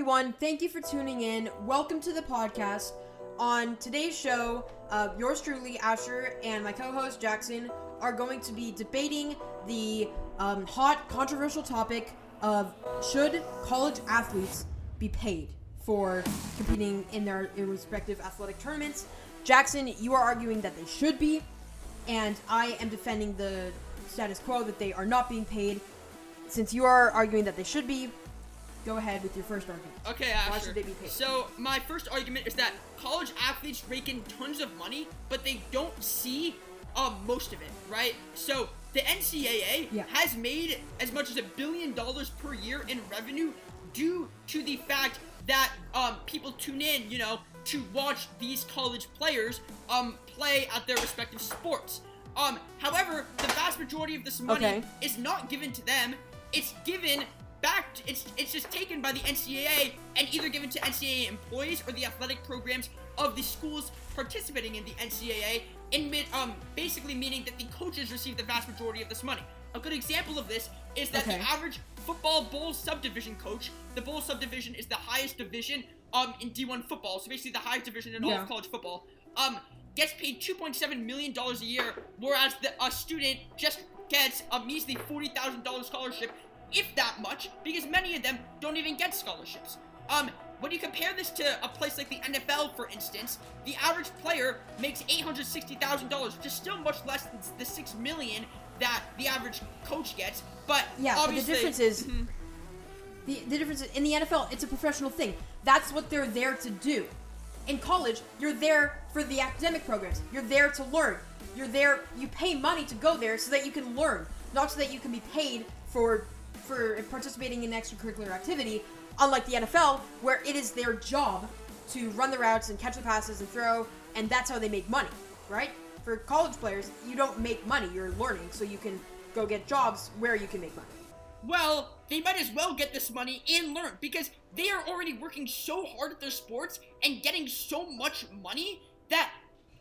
everyone. Thank you for tuning in. Welcome to the podcast. On today's show, uh, yours truly, Asher, and my co host, Jackson, are going to be debating the um, hot, controversial topic of should college athletes be paid for competing in their respective athletic tournaments. Jackson, you are arguing that they should be, and I am defending the status quo that they are not being paid. Since you are arguing that they should be, go ahead with your first argument. Okay, Asher. Why should they be paid? So my first argument is that college athletes rake in tons of money, but they don't see uh, most of it, right? So the NCAA Yeah. has made as much as a billion dollars per year in revenue due to the fact that um, people tune in, you know, to watch these college players um, play at their respective sports. Um, however, the vast majority of this money Okay. is not given to them. It's given back. To, it's it's just taken by the NCAA and either given to NCAA employees or the athletic programs of the schools participating in the NCAA. In mid, um, basically meaning that the coaches receive the vast majority of this money. A good example of this is that Okay. the average football bowl subdivision coach, the bowl subdivision is the highest division um in D1 football, so basically the highest division in all Yeah. of college football. Um, gets paid 2.7 million dollars a year, whereas the a student just gets a measly forty thousand dollars scholarship, if that much, because many of them don't even get scholarships. Um, when you compare this to a place like the NFL, for instance, the average player makes eight hundred sixty thousand dollars, which is still much less than the six million that the average coach gets. But Yeah, but the difference is Mhm. the, the difference is in the NFL, it's a professional thing. That's what they're there to do. In college, you're there for the academic programs. You're there to learn. You're there. You pay money to go there so that you can learn, not so that you can be paid for for participating in extracurricular activity. Unlike the NFL, where it is their job to run the routes and catch the passes and throw, and that's how they make money, right? For college players, you don't make money. You're learning, so you can go get jobs where you can make money. Well, they might as well get this money and learn because they are already working so hard at their sports and getting so much money that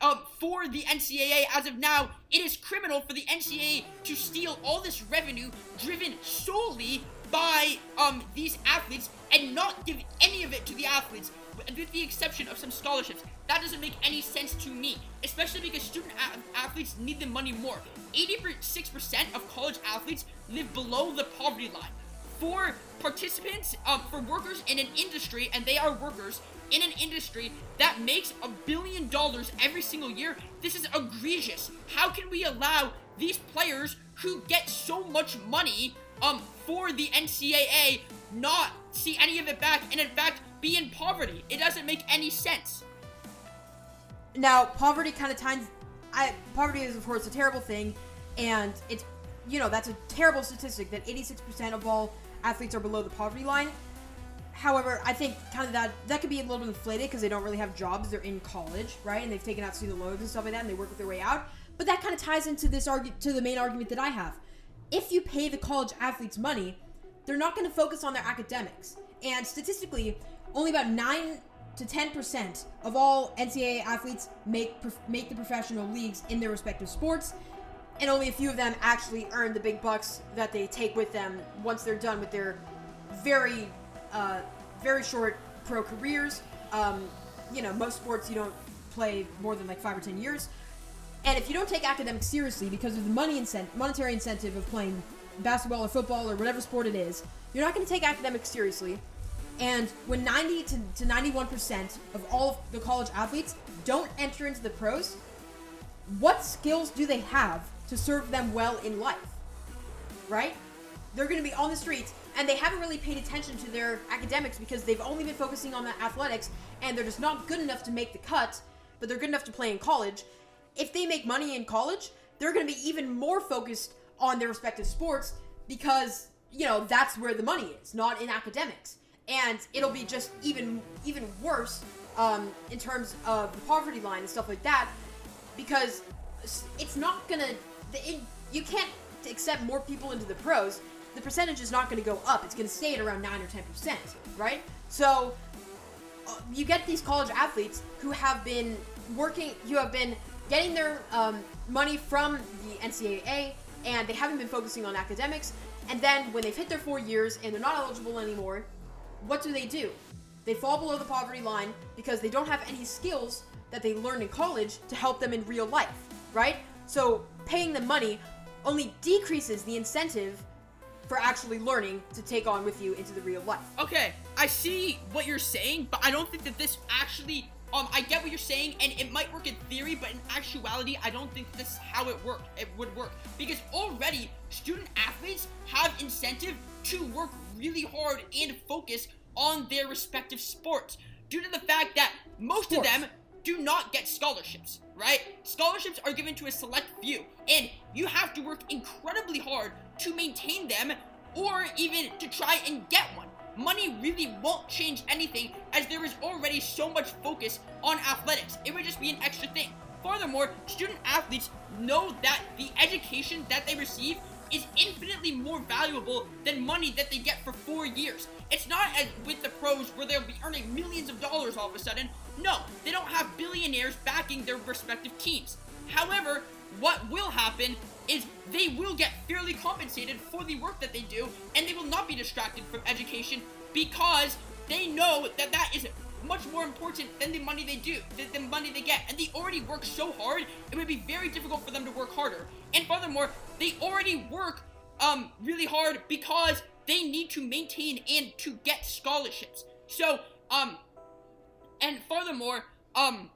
um, for the NCAA as of now, it is criminal for the NCAA to steal all this revenue driven solely by um, these athletes and not give any of it to the athletes, with the exception of some scholarships. That doesn't make any sense to me, especially because student a- athletes need the money more. 86% of college athletes live below the poverty line. For participants, um, for workers in an industry, and they are workers in an industry that makes a billion dollars every single year, this is egregious. How can we allow these players who get so much money um, for the NCAA not see any of it back and in fact be in poverty? It doesn't make any sense. now poverty kind of ties I, poverty is of course a terrible thing and it's you know that's a terrible statistic that 86% of all athletes are below the poverty line. However i think kind of that that could be a little bit inflated because they don't really have jobs they're in college right and they've taken out student loans and stuff like that and they work their way out. But that kind of ties into this argu- to the main argument that i have. If you pay the college athletes money they're not going to focus on their academics. And statistically only about 9 to 10% of all NCAA athletes make make the professional leagues in their respective sports and only a few of them actually earn the big bucks that they take with them once they're done with their very uh, very short pro careers. Um, you know most sports you don't play more than like five or ten years. And if you don't take academics seriously because of the money incent- monetary incentive of playing basketball or football or whatever sport it is, you're not going to take academics seriously. And when 90 to, to 91% of all of the college athletes don't enter into the pros, what skills do they have to serve them well in life? Right? They're going to be on the streets and they haven't really paid attention to their academics because they've only been focusing on the athletics and they're just not good enough to make the cut, but they're good enough to play in college. If they make money in college, they're going to be even more focused on their respective sports because, you know, that's where the money is, not in academics. And it'll be just even even worse um, in terms of the poverty line and stuff like that because it's not gonna it, you can't accept more people into the pros the percentage is not going to go up it's going to stay at around 9 or 10 percent right so uh, you get these college athletes who have been working who have been getting their um, money from the ncaa and they haven't been focusing on academics and then when they've hit their four years and they're not eligible anymore what do they do? They fall below the poverty line because they don't have any skills that they learned in college to help them in real life, right? So paying them money only decreases the incentive for actually learning to take on with you into the real life. Okay, I see what you're saying, but I don't think that this actually. Um, I get what you're saying, and it might work in theory, but in actuality, I don't think this is how it work. It would work because already student athletes have incentive to work really hard and focus on their respective sports due to the fact that most of, Of them do not get scholarships, right? Scholarships are given to a select few, and you have to work incredibly hard to maintain them or even to try and get one. Money really won't change anything as there is already so much focus on athletics. It would just be an extra thing. Furthermore, student athletes know that the education that they receive is infinitely more valuable than money that they get for four years. It's not as with the pros where they'll be earning millions of dollars all of a sudden. No, they don't have billionaires backing their respective teams. However, what will happen is they will get fairly compensated for the work that they do, and they will not be distracted from education because they know that that is much more important than the money they do, the, the money they get. And they already work so hard, it would be very difficult for them to work harder. And furthermore, they already work um really hard because they need to maintain and to get scholarships. So, um, and furthermore, um,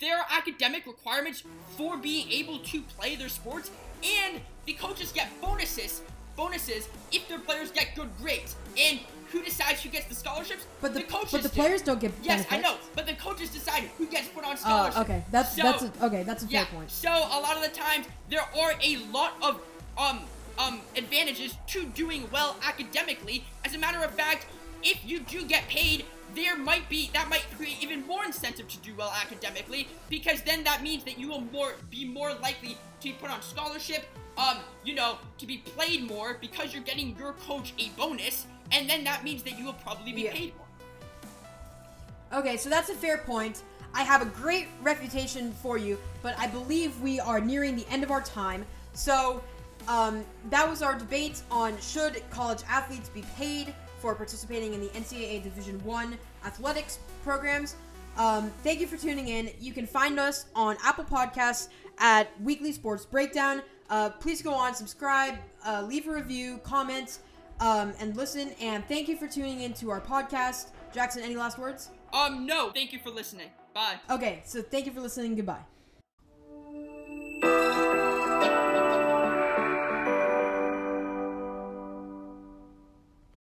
there are academic requirements for being able to play their sports, and the coaches get bonuses, bonuses if their players get good grades. And who decides who gets the scholarships? But the, coaches but the do. players don't get Yes, I know, but the coaches decide who gets put on Oh, scholarships. okay. That's So- that's a, okay. That's a fair point. So a lot of the times there are a lot of um um advantages to doing well academically. As a matter of fact, if you do get paid, there might be that might create even more incentive to do well academically because then that means that you will more be more likely to be put on scholarship, um, you know, to be played more because you're getting your coach a bonus, and then that means that you will probably be Yeah. paid more. Okay, so that's a fair point. I have a great reputation for you, but I believe we are nearing the end of our time. So, um, that was our debate on should college athletes be paid for participating in the NCAA Division One athletics programs. Um, thank you for tuning in. You can find us on Apple Podcasts at Weekly Sports Breakdown. Uh, please go on, subscribe, uh, leave a review, comment, um, and listen. And thank you for tuning in to our podcast. Jackson, any last words? Um, no, thank you for listening. Bye. Okay, so thank you for listening. Goodbye.